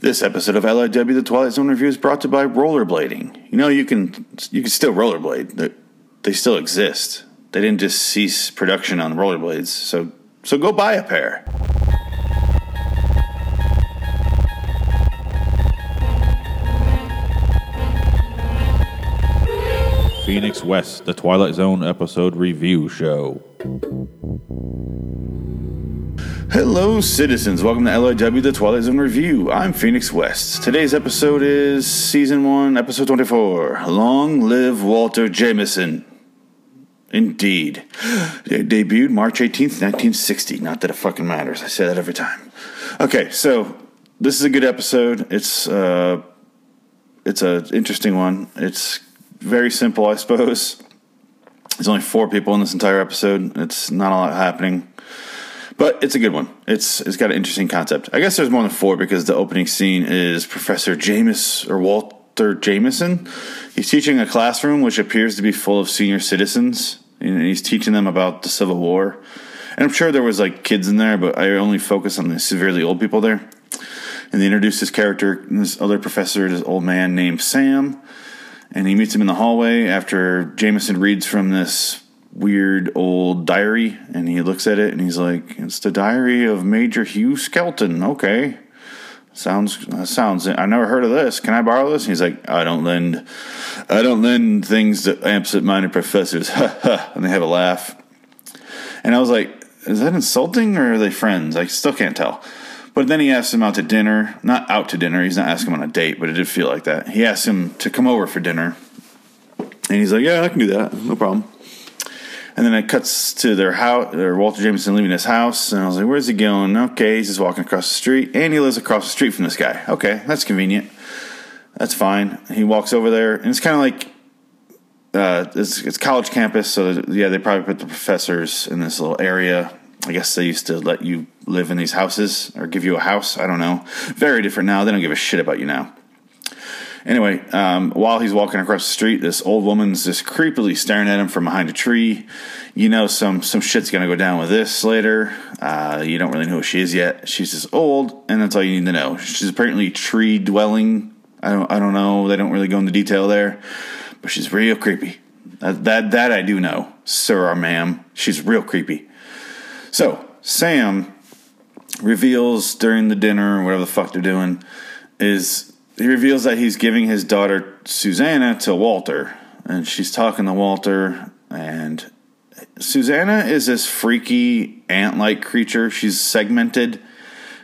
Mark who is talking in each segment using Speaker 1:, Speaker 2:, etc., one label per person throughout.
Speaker 1: This episode of LIW The Twilight Zone Review is brought to you by rollerblading. You know, you can you can still rollerblade. They, they still exist. They didn't just cease production on rollerblades. So so go buy a pair.
Speaker 2: Phoenix West, the Twilight Zone episode review show.
Speaker 1: Hello, citizens. Welcome to LIW The Twilight Zone Review. I'm Phoenix West. Today's episode is Season 1, Episode 24 Long Live Walter Jameson. Indeed. It debuted March 18th, 1960. Not that it fucking matters. I say that every time. Okay, so this is a good episode. It's uh it's an interesting one. It's very simple, I suppose. There's only four people in this entire episode. It's not a lot happening. But it's a good one. It's it's got an interesting concept. I guess there's more than four because the opening scene is Professor James or Walter Jameson. He's teaching a classroom which appears to be full of senior citizens, and he's teaching them about the Civil War. And I'm sure there was like kids in there, but I only focus on the severely old people there. And they introduce this character, this other professor, this old man named Sam, and he meets him in the hallway after Jameson reads from this weird old diary and he looks at it and he's like it's the diary of major hugh skelton. Okay. Sounds sounds i never heard of this. Can i borrow this? And he's like i don't lend i don't lend things to absent-minded professors. And they have a laugh. And i was like is that insulting or are they friends? I still can't tell. But then he asks him out to dinner not out to dinner he's not asking him on a date but it did feel like that. He asks him to come over for dinner. And he's like yeah i can do that. No problem and then it cuts to their house, or Walter Jameson leaving his house. And I was like, where's he going? Okay, he's just walking across the street. And he lives across the street from this guy. Okay, that's convenient. That's fine. He walks over there, and it's kind of like uh, it's, it's college campus. So, yeah, they probably put the professors in this little area. I guess they used to let you live in these houses or give you a house. I don't know. Very different now. They don't give a shit about you now. Anyway, um, while he's walking across the street, this old woman's just creepily staring at him from behind a tree. You know, some some shit's gonna go down with this later. Uh, you don't really know who she is yet. She's just old, and that's all you need to know. She's apparently tree dwelling. I don't I don't know. They don't really go into detail there, but she's real creepy. That that, that I do know, sir or ma'am. She's real creepy. So Sam reveals during the dinner or whatever the fuck they're doing is he reveals that he's giving his daughter Susanna to Walter, and she's talking to Walter. And Susanna is this freaky ant-like creature. She's segmented.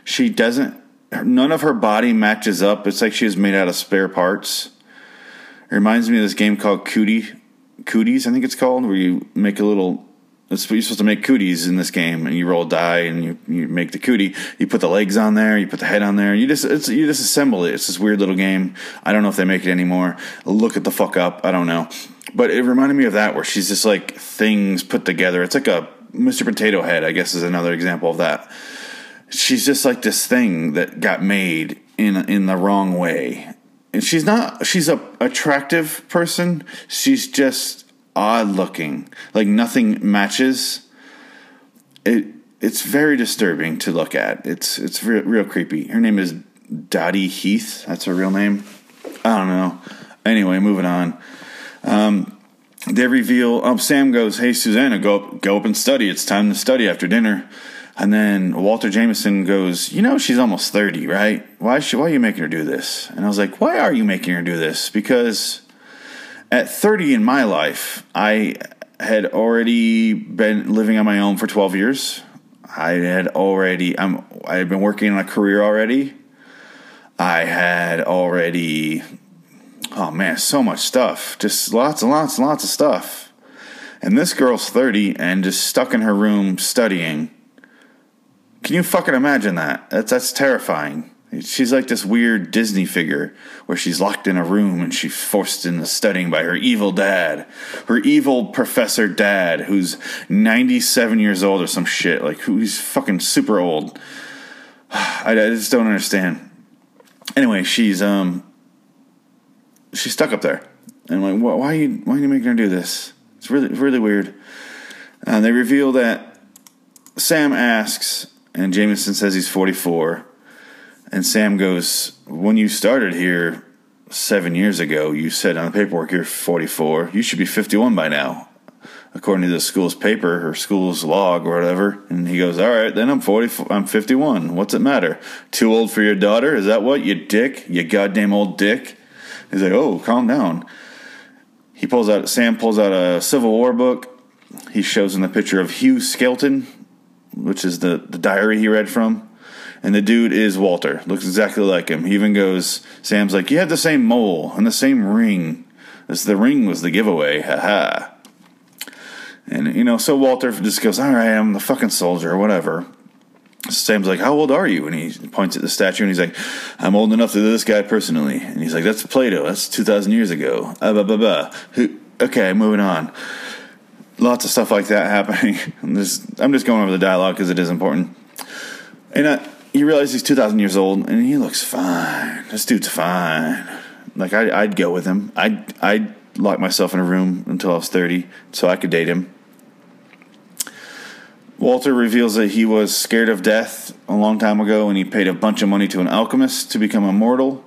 Speaker 1: She doesn't. None of her body matches up. It's like she was made out of spare parts. It reminds me of this game called Cootie, Cooties, I think it's called, where you make a little what you're supposed to make cooties in this game, and you roll a die and you, you make the cootie. You put the legs on there, you put the head on there. And you just it's, you just assemble it. It's this weird little game. I don't know if they make it anymore. Look at the fuck up. I don't know, but it reminded me of that where she's just like things put together. It's like a Mr. Potato Head, I guess, is another example of that. She's just like this thing that got made in in the wrong way, and she's not. She's a attractive person. She's just odd looking, like nothing matches. It it's very disturbing to look at. It's it's real, real creepy. Her name is Dodie Heath. That's her real name. I don't know. Anyway, moving on. Um, they reveal. Um, Sam goes, "Hey, Susanna, go up, go up and study. It's time to study after dinner." And then Walter Jameson goes, "You know, she's almost thirty, right? Why? She, why are you making her do this?" And I was like, "Why are you making her do this?" Because at 30 in my life, I had already been living on my own for 12 years. I had already I'm I had been working on a career already. I had already oh man, so much stuff. Just lots and lots and lots of stuff. And this girl's 30 and just stuck in her room studying. Can you fucking imagine that? That's that's terrifying. She's like this weird Disney figure where she's locked in a room and she's forced into studying by her evil dad, her evil professor dad, who's 97 years old or some shit. Like, who's fucking super old. I, I just don't understand. Anyway, she's, um, she's stuck up there. And I'm like, why are you, why are you making her do this? It's really, really weird. And they reveal that Sam asks, and Jameson says he's 44 And Sam goes, When you started here seven years ago, you said on the paperwork you're 44. You should be 51 by now, according to the school's paper or school's log or whatever. And he goes, All right, then I'm 40. I'm 51. What's it matter? Too old for your daughter? Is that what? You dick? You goddamn old dick? He's like, Oh, calm down. He pulls out, Sam pulls out a Civil War book. He shows him the picture of Hugh Skelton, which is the, the diary he read from and the dude is Walter. Looks exactly like him. He even goes, Sam's like, You have the same mole and the same ring. This the ring was the giveaway. Ha ha. And you know, so Walter just goes, All right, I'm the fucking soldier, whatever. Sam's like, How old are you? And he points at the statue and he's like, I'm old enough to this guy personally. And he's like, That's Plato. That's 2,000 years ago. Uh, blah, blah, blah. Okay, moving on. Lots of stuff like that happening. I'm just, I'm just going over the dialogue because it is important. And I, you realize he's 2,000 years old and he looks fine. This dude's fine. Like, I, would go with him. I'd, I'd lock myself in a room until I was 30 so I could date him. Walter reveals that he was scared of death a long time ago and he paid a bunch of money to an alchemist to become immortal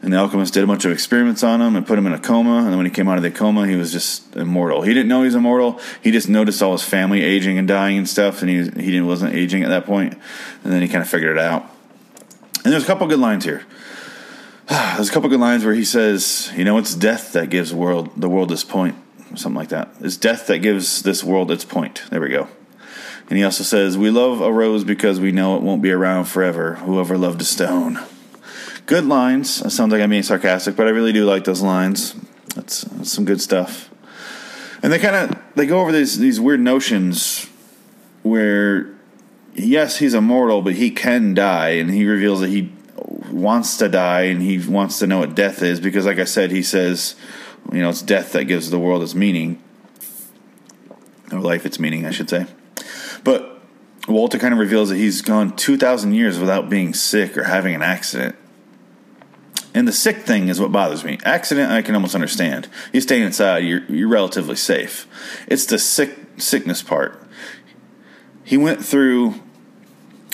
Speaker 1: and the alchemist did a bunch of experiments on him and put him in a coma. And then when he came out of the coma, he was just immortal. He didn't know he was immortal. He just noticed all his family aging and dying and stuff, and he he didn't, wasn't aging at that point. And then he kind of figured it out. And there's a couple good lines here. There's a couple good lines where he says, "You know, it's death that gives world the world its point." Something like that. It's death that gives this world its point. There we go. And he also says, "We love a rose because we know it won't be around forever. Whoever loved a stone." Good lines. It sounds like I'm being sarcastic, but I really do like those lines. That's, that's some good stuff. And they kind of they go over these these weird notions where yes, he's immortal, but he can die, and he reveals that he wants to die and he wants to know what death is because, like I said, he says, you know, it's death that gives the world its meaning or life its meaning, I should say. But Walter kind of reveals that he's gone 2,000 years without being sick or having an accident. And the sick thing is what bothers me. Accident, I can almost understand. You stay inside, you're, you're relatively safe. It's the sick sickness part. He went through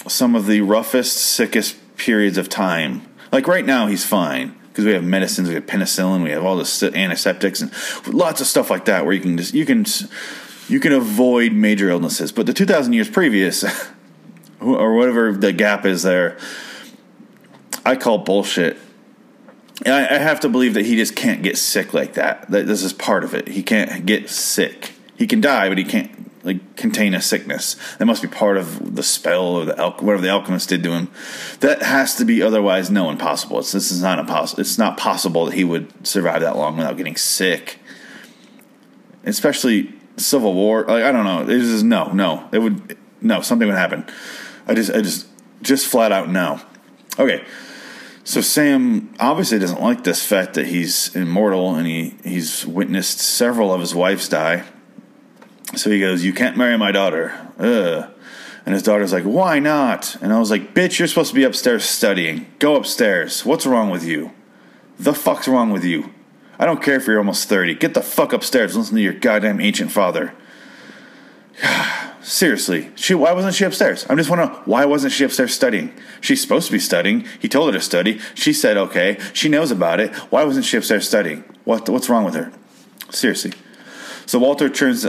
Speaker 1: some of the roughest, sickest periods of time. Like right now, he's fine because we have medicines, we have penicillin, we have all this antiseptics and lots of stuff like that where you can just you can you can avoid major illnesses. But the 2,000 years previous, or whatever the gap is there, I call bullshit I, I have to believe that he just can't get sick like that. That this is part of it. He can't get sick. He can die, but he can't like contain a sickness. That must be part of the spell or the whatever the alchemist did to him. That has to be otherwise no impossible. It's this is not impossible. It's not possible that he would survive that long without getting sick. Especially Civil War. Like I don't know. It is no, no. It would no. Something would happen. I just I just just flat out no. Okay. So Sam obviously doesn't like this fact that he's immortal and he, he's witnessed several of his wives die. So he goes, You can't marry my daughter. Ugh. And his daughter's like, Why not? And I was like, Bitch, you're supposed to be upstairs studying. Go upstairs. What's wrong with you? The fuck's wrong with you? I don't care if you're almost 30. Get the fuck upstairs. Listen to your goddamn ancient father. Seriously, she why wasn't she upstairs? I'm just wondering why wasn't she upstairs studying? She's supposed to be studying. He told her to study. She said okay. She knows about it. Why wasn't she upstairs studying? What what's wrong with her? Seriously. So Walter turns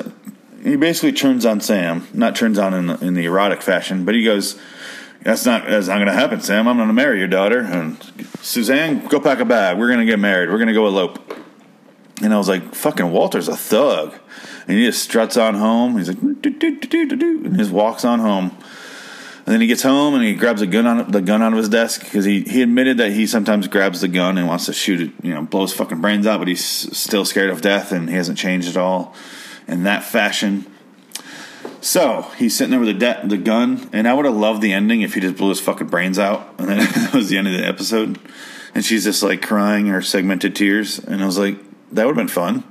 Speaker 1: he basically turns on Sam, not turns on in the, in the erotic fashion, but he goes, "That's not that's not going to happen, Sam. I'm going to marry your daughter." And Suzanne, go pack a bag. We're going to get married. We're going to go elope. And I was like, "Fucking Walter's a thug." and he just struts on home. He's like, and just walks on home. And then he gets home and he grabs a gun on the gun out of his desk because he, he admitted that he sometimes grabs the gun and wants to shoot it, you know, blow his fucking brains out, but he's still scared of death and he hasn't changed at all in that fashion. So he's sitting there with the de- the gun, and I would have loved the ending if he just blew his fucking brains out, and then that was the end of the episode. And she's just like crying her segmented tears, and I was like, that would have been fun.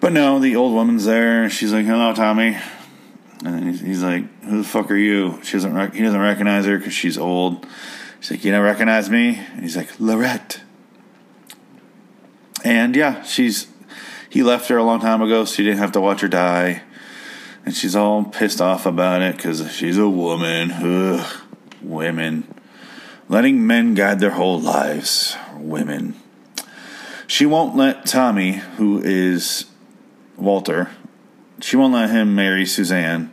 Speaker 1: But no, the old woman's there. She's like, "Hello, Tommy," and he's, he's like, "Who the fuck are you?" She doesn't. Rec- he doesn't recognize her because she's old. She's like, "You don't recognize me?" And he's like, "Laurette." And yeah, she's. He left her a long time ago, so she didn't have to watch her die. And she's all pissed off about it because she's a woman. Ugh, women. letting men guide their whole lives. Women. She won't let Tommy, who is Walter, she won't let him marry Suzanne.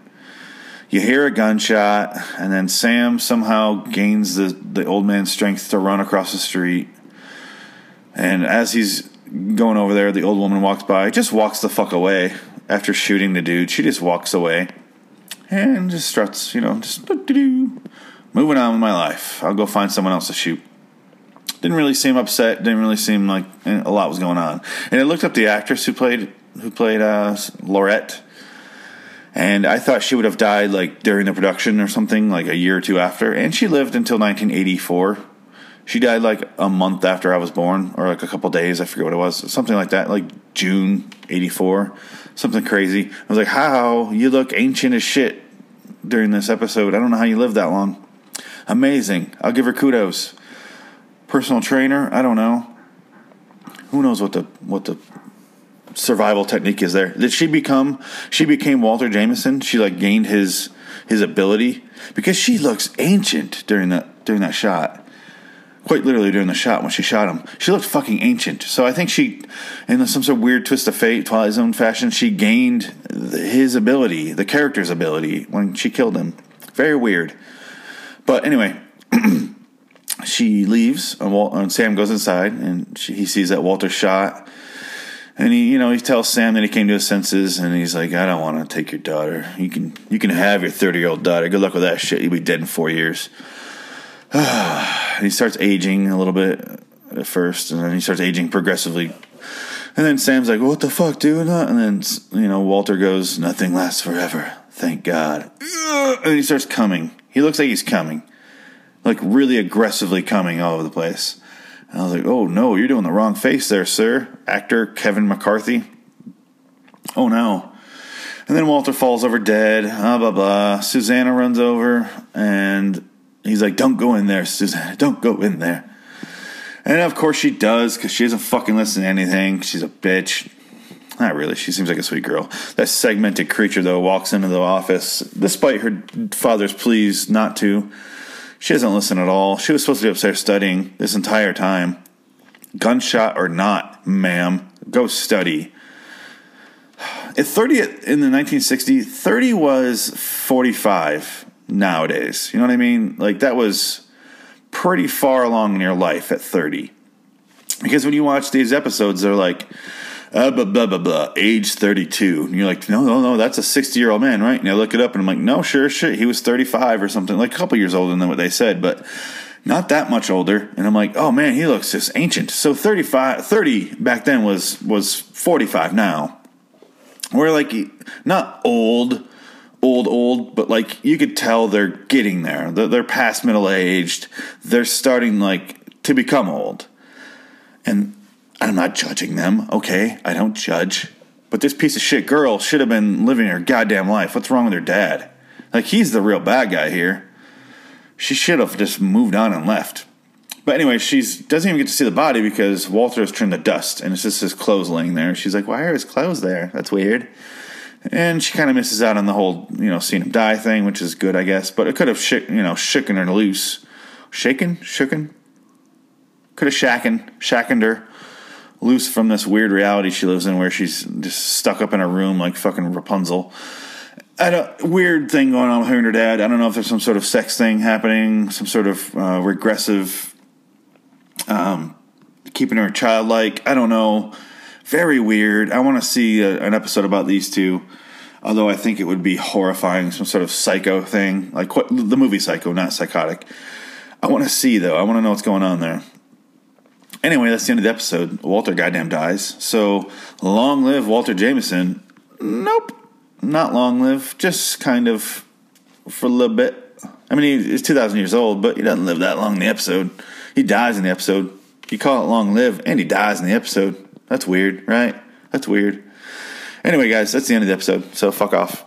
Speaker 1: You hear a gunshot, and then Sam somehow gains the, the old man's strength to run across the street. And as he's going over there, the old woman walks by, just walks the fuck away after shooting the dude. She just walks away and just struts, you know, just moving on with my life. I'll go find someone else to shoot. Didn't really seem upset. Didn't really seem like a lot was going on. And I looked up the actress who played who played uh, Laurette, and I thought she would have died like during the production or something, like a year or two after. And she lived until 1984. She died like a month after I was born, or like a couple days. I forget what it was, something like that, like June '84, something crazy. I was like, "How you look ancient as shit during this episode? I don't know how you lived that long." Amazing. I'll give her kudos. Personal trainer, I don't know. Who knows what the what the survival technique is there? Did she become she became Walter Jameson? She like gained his his ability because she looks ancient during that during that shot. Quite literally during the shot when she shot him, she looked fucking ancient. So I think she, in some sort of weird twist of fate, Twilight Zone fashion, she gained his ability, the character's ability when she killed him. Very weird. But anyway, she leaves, and, Sam goes inside, and she, he sees that Walter shot. And he, you know, he tells Sam that he came to his senses, and he's like, "I don't want to take your daughter. You can, you can have your thirty-year-old daughter. Good luck with that shit. You'll be dead in four years." and he starts aging a little bit at first, and then he starts aging progressively. And then Sam's like, "What the fuck, dude?" And then you know, Walter goes, "Nothing lasts forever. Thank God." And he starts coming. He looks like he's coming, like really aggressively coming all over the place. And I was like, oh no, you're doing the wrong face there, sir. Actor Kevin McCarthy. Oh no. And then Walter falls over dead. Blah, blah, blah. Susanna runs over and he's like, don't go in there, Susanna. Don't go in there. And of course she does because she doesn't fucking listen to anything. She's a bitch. Not really. She seems like a sweet girl. That segmented creature, though, walks into the office despite her father's pleas not to. She doesn't listen at all. She was supposed to be upstairs studying this entire time. Gunshot or not, ma'am, go study. At 30 in the 1960s, 30 was 45 nowadays. You know what I mean? Like that was pretty far along in your life at 30. Because when you watch these episodes, they're like, uh, blah, blah, blah, blah, age 32. And you're like, no, no, no, that's a 60 year old man, right? And I look it up and I'm like, no, sure, shit. He was 35 or something, like a couple years older than what they said, but not that much older. And I'm like, oh man, he looks just ancient. So 35, 30 back then was, was 45 now. We're like, not old, old, old, but like you could tell they're getting there. They're, they're past middle aged. They're starting like to become old. And I'm not judging them, okay? I don't judge. But this piece of shit girl should have been living her goddamn life. What's wrong with her dad? Like, he's the real bad guy here. She should have just moved on and left. But anyway, she doesn't even get to see the body because Walter has turned to dust and it's just his clothes laying there. She's like, why are his clothes there? That's weird. And she kind of misses out on the whole, you know, seeing him die thing, which is good, I guess. But it could have, sh- you know, shooken her loose. Shaken? Shooken? Could have shaken, shackened her loose from this weird reality she lives in where she's just stuck up in a room like fucking Rapunzel. I don't, weird thing going on with her and her dad. I don't know if there's some sort of sex thing happening, some sort of uh, regressive, um, keeping her childlike. I don't know. Very weird. I want to see a, an episode about these two. Although I think it would be horrifying, some sort of psycho thing, like what, the movie Psycho, not psychotic. I want to see though. I want to know what's going on there. Anyway, that's the end of the episode. Walter goddamn dies. So long live Walter Jameson. Nope. Not long live. Just kind of for a little bit. I mean, he's 2,000 years old, but he doesn't live that long in the episode. He dies in the episode. You call it long live, and he dies in the episode. That's weird, right? That's weird. Anyway, guys, that's the end of the episode. So fuck off.